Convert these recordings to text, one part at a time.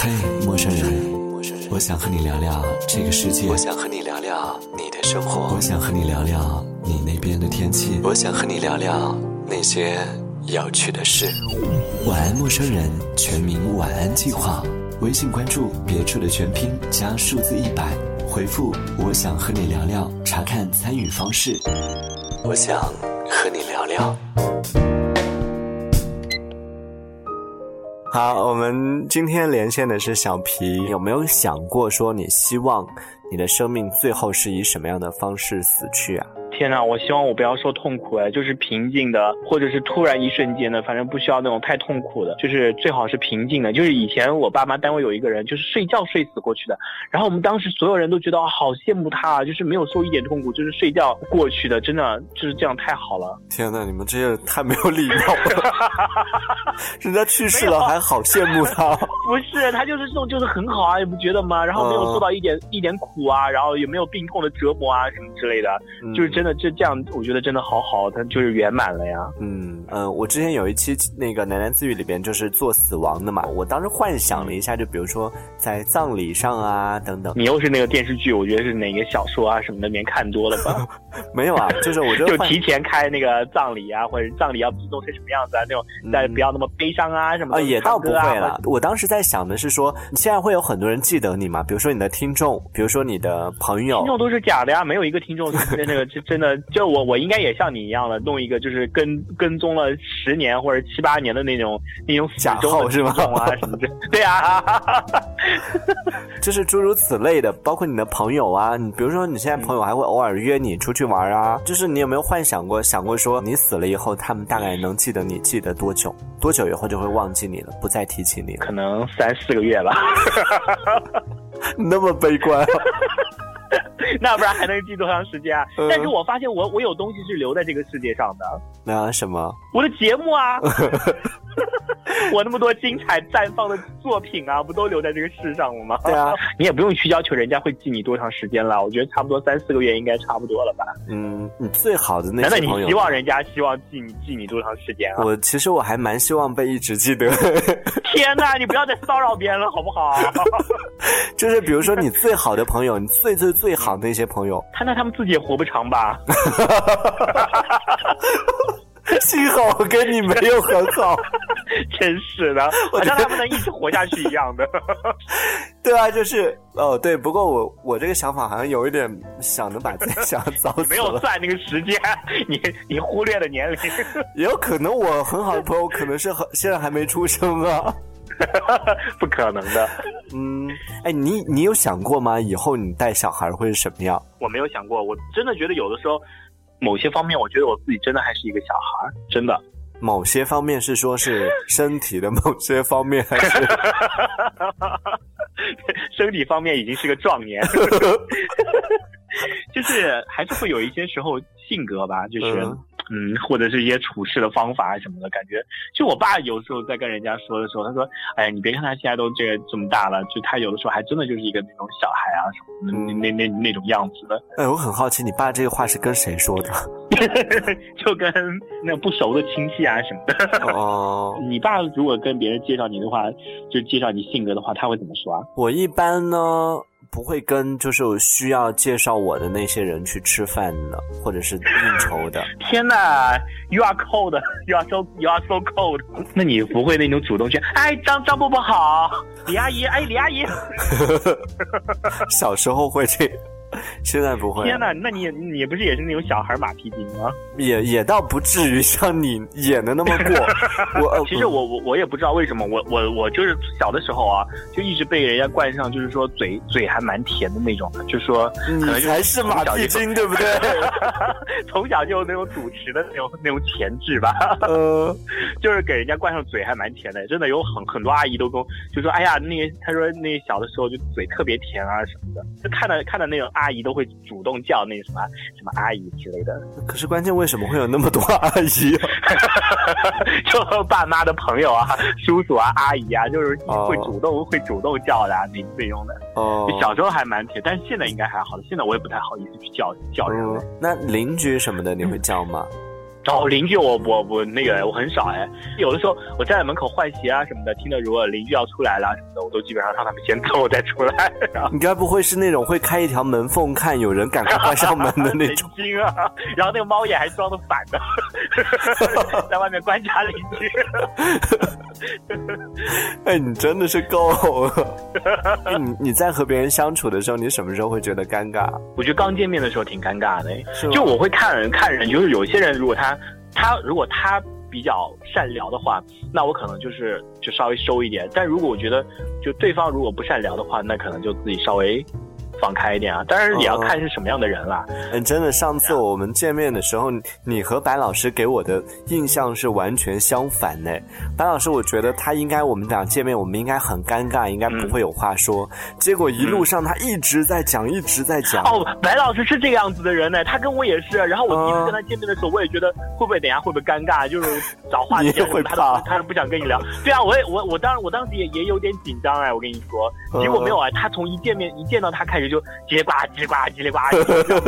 嘿，陌生人，我想和你聊聊这个世界。我想和你聊聊你的生活。我想和你聊聊你那边的天气。我想和你聊聊那些有趣的事。晚安，陌生人，全民晚安计划。微信关注“别处”的全拼加数字一百，回复“我想和你聊聊”，查看参与方式。我想和你聊聊。好，我们今天连线的是小皮。有没有想过说，你希望你的生命最后是以什么样的方式死去啊？天呐，我希望我不要受痛苦哎，就是平静的，或者是突然一瞬间的，反正不需要那种太痛苦的，就是最好是平静的。就是以前我爸妈单位有一个人，就是睡觉睡死过去的，然后我们当时所有人都觉得啊，好羡慕他啊，就是没有受一点痛苦，就是睡觉过去的，真的就是这样太好了。天呐，你们这些人太没有礼貌了，人家去世了还好羡慕他？不是，他就是这种就是很好啊，你不觉得吗？然后没有受到一点一点苦啊，然后也没有病痛的折磨啊什么之类的，就是真的。这这样，我觉得真的好好，它就是圆满了呀。嗯嗯，我之前有一期那个喃喃自语里边就是做死亡的嘛，我当时幻想了一下，就比如说在葬礼上啊等等。你又是那个电视剧，我觉得是哪个小说啊什么的，面看多了吧？没有啊，就是我就就提前开那个葬礼啊，或者葬礼要弄成什么样子啊，那种再不要那么悲伤啊什么。啊，也倒不会了。我当时在想的是说，现在会有很多人记得你嘛？比如说你的听众，比如说你的朋友。听众都是假的呀，没有一个听众是那个真真的。就我我应该也像你一样了弄一个，就是跟跟踪了十年或者七八年的那种那种假号是吗？啊什么的，对啊，就是诸如此类的，包括你的朋友啊，你比如说你现在朋友还会偶尔约你出去玩啊，就是你有没有幻想过想过说你死了以后，他们大概能记得你记得多久？多久以后就会忘记你了，不再提起你了？可能三四个月吧。那么悲观。那不然还能记多长时间啊？但是我发现我我有东西是留在这个世界上的。那什么？我的节目啊。我那么多精彩绽放的作品啊，不都留在这个世上了吗？对啊，你也不用去要求人家会记你多长时间了。我觉得差不多三四个月应该差不多了吧。嗯，你最好的那难道你希望人家希望记你记你多长时间啊？我其实我还蛮希望被一直记得。天哪，你不要再骚扰别人了好不好？就是比如说你最好的朋友，你最最最好的一些朋友，他那他们自己也活不长吧？幸好我跟你没有很好，真是的，好像他们能一直活下去一样的。对啊，就是哦，对。不过我我这个想法好像有一点想着把自己想早死。没有算那个时间，你你忽略了年龄。也有可能我很好的朋友可能是很现在还没出生啊，不可能的。嗯，哎，你你有想过吗？以后你带小孩会是什么样？我没有想过，我真的觉得有的时候。某些方面，我觉得我自己真的还是一个小孩真的。某些方面是说，是身体的某些方面，还是 身体方面已经是个壮年，就是还是会有一些时候性格吧，就是。嗯，或者是一些处事的方法什么的，感觉就我爸有时候在跟人家说的时候，他说：“哎呀，你别看他现在都这个这么大了，就他有的时候还真的就是一个那种小孩啊什么的，那那那种样子的。”哎，我很好奇，你爸这个话是跟谁说的？就跟那不熟的亲戚啊什么的。哦，你爸如果跟别人介绍你的话，就介绍你性格的话，他会怎么说啊？我一般呢。不会跟就是需要介绍我的那些人去吃饭的，或者是应酬的。天哪，You are cold，You are so You are so cold。那你不会那种主动去？哎，张张伯伯好，李阿姨，哎，李阿姨。小时候会这。现在不会。天哪，那你你不是也是那种小孩马屁精吗？也也倒不至于像你演的那么过。我其实我我我也不知道为什么，我我我就是小的时候啊，就一直被人家冠上就是说嘴嘴还蛮甜的那种的，就说可能还是马屁精对不对？从小就有那种主持的那种那种潜质吧。呃，就是给人家冠上嘴还蛮甜的，真的有很很多阿姨都跟就说，哎呀，那个他说那小的时候就嘴特别甜啊什么的，就看到看到那种。阿姨都会主动叫那什么什么阿姨之类的。可是关键为什么会有那么多阿姨？就爸妈的朋友啊，叔叔啊，阿姨啊，就是会主动会主动叫的那那种的。哦，小时候还蛮铁，但是现在应该还好了。现在我也不太好意思去叫叫人了。那邻居什么的你会叫吗？哦，邻居我我我那个我很少哎，有的时候我站在门口换鞋啊什么的，听到如果邻居要出来了什么的，我都基本上让他们先走，我再出来。你该不会是那种会开一条门缝看有人赶快关上门的那种？神经啊！然后那个猫眼还装的反的，在外面观察邻居。哎，你真的是够了！你你在和别人相处的时候，你什么时候会觉得尴尬？我觉得刚见面的时候挺尴尬的，就我会看人看人，就是有些人如果他他如果他比较善聊的话，那我可能就是就稍微收一点；但如果我觉得就对方如果不善聊的话，那可能就自己稍微。放开一点啊！当然也要看是什么样的人啦。嗯，真的，上次我们见面的时候，你和白老师给我的印象是完全相反的。白老师，我觉得他应该我们俩见面，我们应该很尴尬，应该不会有话说。结果一路上他一直在讲，一直在讲。哦，白老师是这个样子的人呢，他跟我也是。然后我第一次跟他见面的时候，我也觉得会不会等下会不会尴尬，就是找话题。会怕，他不想跟你聊。对啊，我也我我当然我当时也也有点紧张哎，我跟你说。结果没有啊，他从一见面一见到他开始就叽里呱叽里呱叽里呱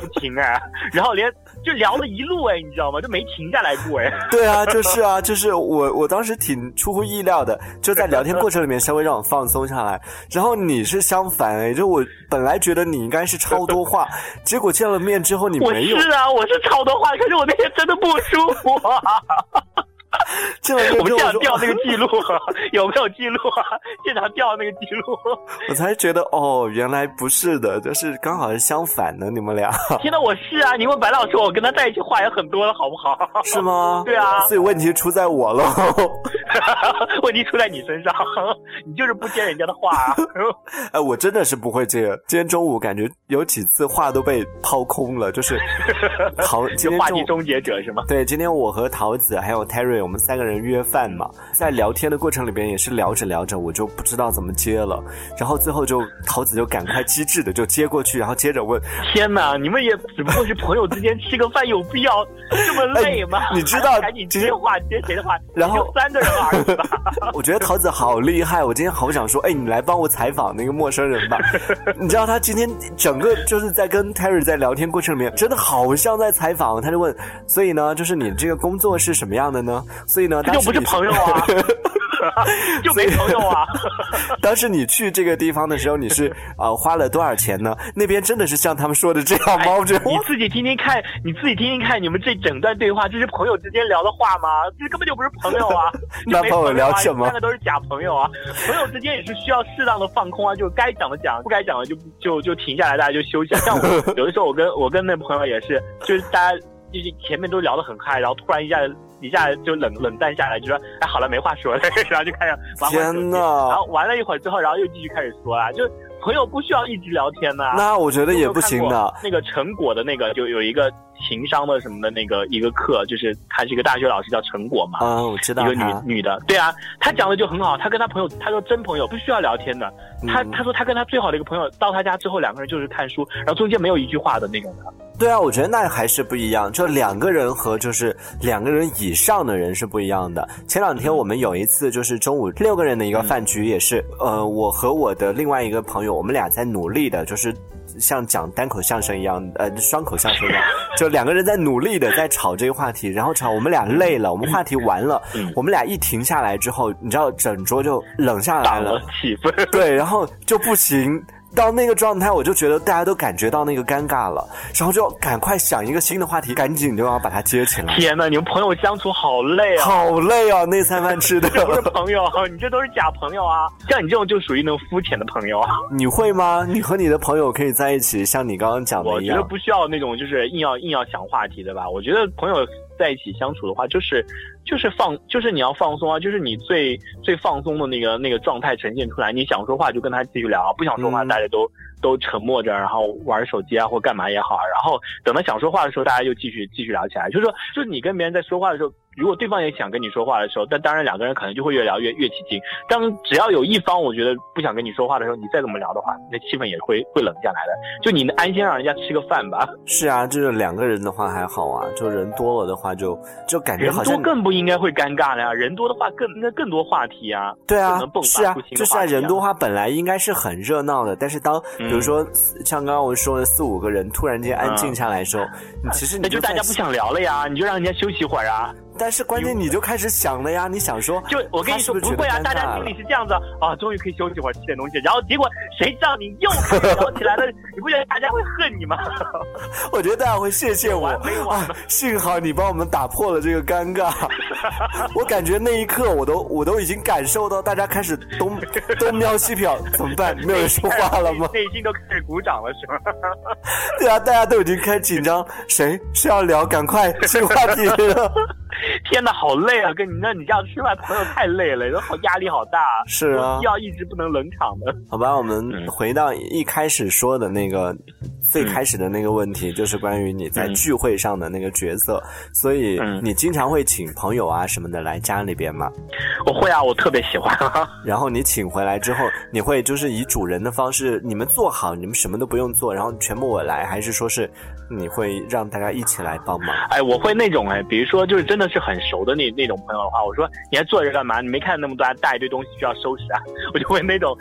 不停哎，然后连就聊了一路哎，你知道吗？就没停下来过哎。对啊，就是啊，就是我我当时挺出乎意料的，就在聊天过程里面稍微让我放松下来。然后你是相反哎，就我本来觉得你应该是超多话，结果见了面之后你没有。是啊，我是超多话，可是我那天真的不舒服。这我们现场调那个记录，有没有记录啊？现场调那个记录，我才觉得哦，原来不是的，就是刚好是相反的，你们俩。现在，我是啊！你问白老师，我跟他在一起话也很多了，好不好？是吗？对啊，所以问题出在我喽。问题出在你身上，你就是不接人家的话。啊哎，我真的是不会接。今天中午感觉有几次话都被抛空了，就是桃。今天话题终结者是吗？对，今天我和桃子还有 Terry。我们三个人约饭嘛，在聊天的过程里边也是聊着聊着，我就不知道怎么接了，然后最后就桃子就赶快机智的就接过去，然后接着问：天哪，你们也只不过是朋友之间吃个饭，有必要 这么累吗？你知道，赶紧接话接谁的话？然后三个人而已 吧。我觉得桃子好厉害，我今天好想说，哎，你来帮我采访那个陌生人吧。你知道他今天整个就是在跟 Terry 在聊天过程里面，真的好像在采访。他就问，所以呢，就是你这个工作是什么样的呢？所以呢，这就不是朋友啊，就没朋友啊。当时你去这个地方的时候，你是啊 花了多少钱呢？那边真的是像他们说的这样吗？你自己听听看，你自己听听看，你们这整段对话，这是朋友之间聊的话吗？这根本就不是朋友啊！那朋友聊什么？三个都是假朋友啊！朋友之间也是需要适当的放空啊，就该讲的讲，不该讲的就就就停下来，大家就休息。像我有的时候，我跟我跟那朋友也是，就是大家就是前面都聊得很嗨，然后突然一下。一下就冷冷淡下来，就说哎好了没话说了，然后就开始玩天呐，然后玩了一会儿之后，然后又继续开始说啦，就朋友不需要一直聊天呐。那我觉得也不行的。那个成果的那个就有一个情商的什么的那个一个课，就是他是一个大学老师叫成果嘛。啊，我知道。一个女女的，对啊，她讲的就很好。她跟她朋友，她说真朋友不需要聊天的。他他说她跟她最好的一个朋友到她家之后，两个人就是看书，然后中间没有一句话的那种的。对啊，我觉得那还是不一样。就两个人和就是两个人以上的人是不一样的。前两天我们有一次就是中午六个人的一个饭局，也是呃，我和我的另外一个朋友，我们俩在努力的，就是像讲单口相声一样，呃，双口相声一样，就两个人在努力的在吵这个话题，然后吵，我们俩累了，我们话题完了，我们俩一停下来之后，你知道整桌就冷下来了，气氛对，然后就不行。到那个状态，我就觉得大家都感觉到那个尴尬了，然后就赶快想一个新的话题，赶紧就要把它接起来。天呐，你们朋友相处好累啊！好累啊，那餐饭吃的。这不是朋友，你这都是假朋友啊！像你这种就属于那种肤浅的朋友啊。你会吗？你和你的朋友可以在一起，像你刚刚讲的一样。我觉得不需要那种就是硬要硬要想话题，对吧？我觉得朋友。在一起相处的话，就是就是放，就是你要放松啊，就是你最最放松的那个那个状态呈现出来。你想说话就跟他继续聊，不想说话大家都都沉默着，然后玩手机啊或干嘛也好，然后等他想说话的时候，大家就继续继续聊起来。就是说，就是你跟别人在说话的时候。如果对方也想跟你说话的时候，但当然两个人可能就会越聊越越起劲。当只要有一方我觉得不想跟你说话的时候，你再怎么聊的话，那气氛也会会冷下来的。就你安心让人家吃个饭吧。是啊，就是两个人的话还好啊，就人多了的话就就感觉好像人多更不应该会尴尬了呀。人多的话更应该更多话题啊。对啊，是啊，就是啊，人多话本来应该是很热闹的，但是当比如说像刚刚我说的四五个人突然间安静下来的时候，你其实你那就大家不想聊了呀，你就让人家休息一会儿啊。但是关键你就开始想了呀，你想说，就我跟你说是不会啊，大家心里是这样子啊，终于可以休息会儿，吃点东西。然后结果谁知道你又开始聊起来了，你不觉得大家会恨你吗？我觉得大家会谢谢我啊！幸好你帮我们打破了这个尴尬。我感觉那一刻，我都我都已经感受到大家开始东 东瞄西瞟，怎么办？没有人说话了吗？内心都开始鼓掌了，是吗？对啊，大家都已经开始紧张，谁是要聊？赶快进话题了。天哪，好累啊！跟你那你这样吃饭，朋友太累了，都好压力好大。是啊要一直不能冷场的。好吧，我们嗯回到一开始说的那个。最开始的那个问题就是关于你在嗯聚会上的那个角色，所以嗯你经常会请朋友啊什么的来家里边吗？我会啊，我特别喜欢。然后你请回来之后，你会就是以主人的方式，你们做好，你们什么都不用做，然后全部我来，还是说是你会让大家一起来帮忙？哎，我会那种哎，比如说就是真的是很熟的那那种朋友的话，我说你还坐着干嘛？你没看那么多，还带一堆东西需要收拾啊？我就会那种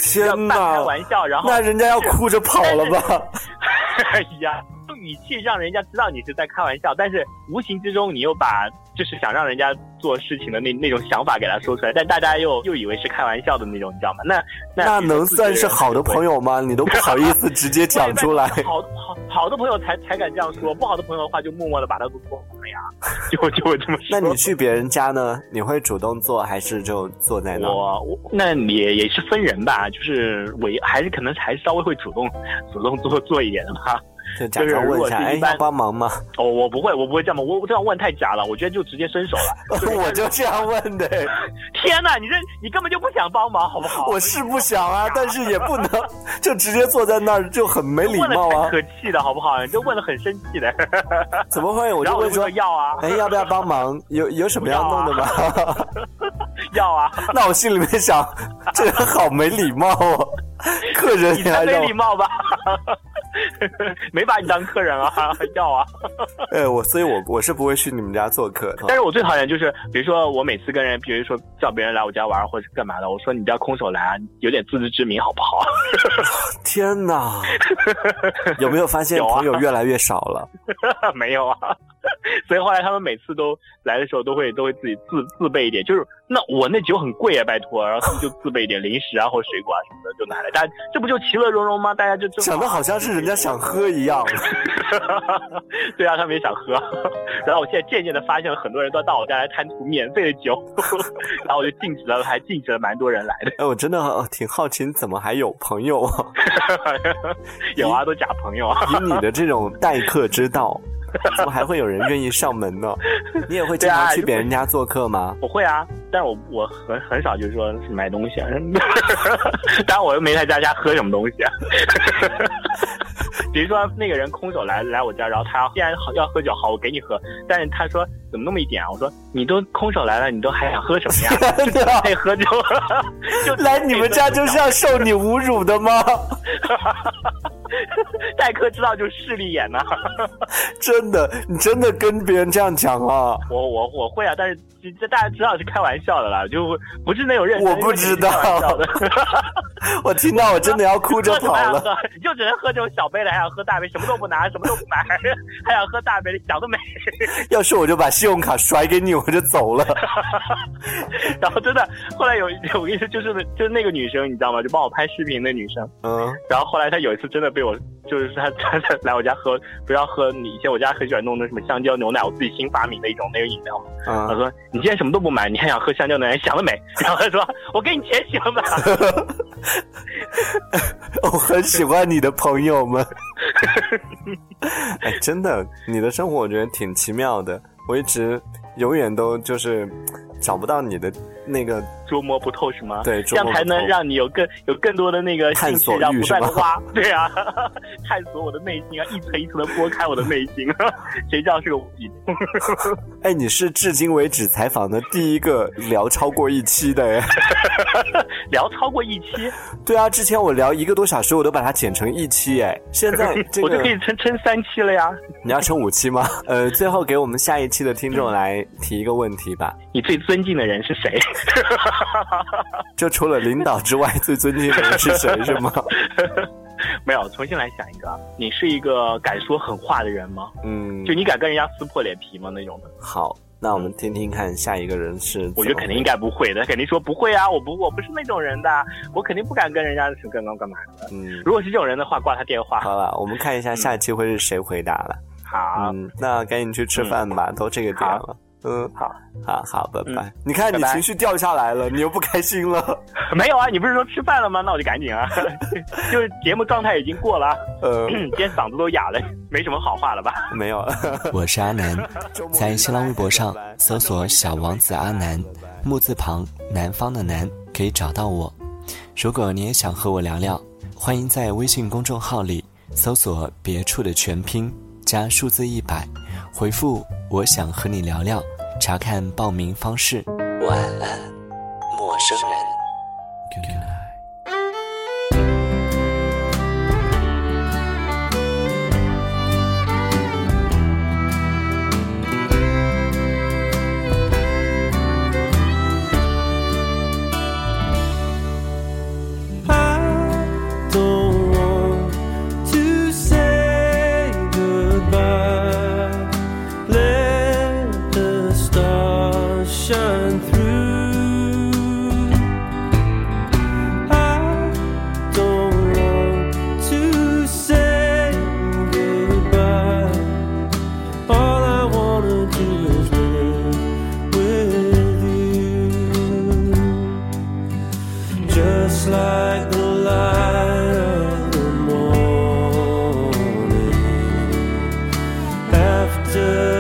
半开玩笑，然后那人家要哭着跑了吧？哎呀，用语气让人家知道你是在开玩笑，但是无形之中你又把就是想让人家做事情的那那种想法给他说出来，但大家又 又以为是开玩笑的那种，你知道吗？那那那能算是好的朋友？吗？你都不好意思 直接讲出来。好好好的朋友才才敢这样说，不好的朋友的话就默默的把他都做好了呀，就就会这么说。那你去别人家呢？你会主动做，还是就坐在那？我我那也也是分人吧，就是我还是可能还是稍微会主动主动做做一点的吧。就假装问一下，要帮忙吗？哦，我不会，我不会这样，我我这样问太假了，我觉得就直接伸手了。我就这样问的。天哪，你这你根本就不想帮忙，好不好？我是不想啊，但是也不能就直接坐在那儿，就很没礼问貌啊。了可气的好不好？你这问的很生气的。怎么会？我就问说要啊，哎，要不要帮忙？有有什么要弄的吗？要啊，那我心里面想，这人好没礼貌哦，客人你还让我，礼貌吧？没把你当客人啊，要啊。哎，我所以我我是不会去你们家做客的。但是我最讨厌就是，比如说我每次跟人，比如说叫别人来我家玩或者干嘛的，我说你不要空手来啊，有点自知之明好不好？天哪，有没有发现朋友越来越少了？没有啊。所以后来他们每次都来的时候，都会都会自己自自备一点，就是那我那酒很贵啊，拜托，然后他们就自备一点零食啊或水果啊什么的就拿来，大家这不就其乐融融吗？大家就正讲的好像是人家想喝一样。对啊，他们也想喝。然后我现在渐渐的发现了很多人都到我家来贪图免费的酒，然后我就禁止了，还禁止了蛮多人来的。哎，我真的呃挺好奇，你怎么还有朋友啊？有啊，都假朋友啊。以你的这种待客之道，怎么还会有人愿意上门呢？你也会经常去别人家做客吗？我会啊，但我我很很少就是说买东西啊，当然我又没在家家喝什么东西啊。比如说那个人空手来来我家，然后他要既然好要喝酒，好我给你喝，但是他说怎么那么一点啊？我说你都空手来了，你都还想喝什么呀？对啊，配喝酒，就来你们家就是要受你侮辱的吗？待客之道就是势利眼呐、真的，你真的跟别人这样讲啊？我我我会啊，但是这大家知道是开玩笑的啦，就不是那种认真。我不知道 我听到我真的要哭着跑了。你就只能喝这种小杯的，还想喝大杯，什么都不拿，什么都不买，还想喝大杯的，想得美。要是我就把信用卡甩给你，我就走了。然后真的，后来有我跟你说，就是就是那个女生，你知道吗？就帮我拍视频的女生。嗯，然后后来她有一次真的被我，就是他他他来我家喝，不要喝你以前我家很喜欢弄的什么香蕉牛奶，我自己新发明的一种那个饮料嘛。她嗯，说你今天什么都不买，你还想喝香蕉牛奶，想得美。然后他说我给你钱行了吧？我很喜欢你的朋友们。哎，真的，你的生活我觉得挺奇妙的。我一直永远都就是找不到你的那个捉摸不透是吗？对这样才能让你有更有更多的那个兴趣，探索让不断的欲是吧挖，对啊，探索我的内心啊，一层一层的剥开我的内心，谁知道是个无底洞？哎，你是至今为止采访的第一个聊超过一期的哎。聊超过一期，对啊，之前我聊一个多小时，我都把它剪成一期哎。现在这个我就可以撑撑三期了呀。你要撑五期吗？呃，最后给我们下一期的听众来提一个问题吧。你最尊敬的人是谁？就除了领导之外，最尊敬的人是谁是吗？没有，重新来想一个，你是一个敢说狠话的人吗？嗯，就你敢跟人家撕破脸皮吗？那种的。好，那我们听听看下一个人是。我觉得肯定应该不会的，肯定说不会啊，我不我不是那种人的，我肯定不敢跟人家是干嘛干嘛的。嗯，如果是这种人的话，挂他电话。好了，我们看一下下一期会是谁回答了。好，那赶紧去吃饭吧，都这个点了。嗯，好，好好，拜拜。你看你情绪掉下来了，你又不开心了。没有啊，你不是说吃饭了吗？那我就赶紧啊，就是节目状态已经过了。呃，今天嗓子都哑了，没什么好话了吧？没有。我是阿南，在新浪微博上搜索“小王子阿南”，木字旁南方的南，可以找到我。如果你也想和我聊聊，欢迎在微信公众号里搜索“别处”的全拼加数字一百，回复。我想和你聊聊，查看报名方式。晚安，陌生人。after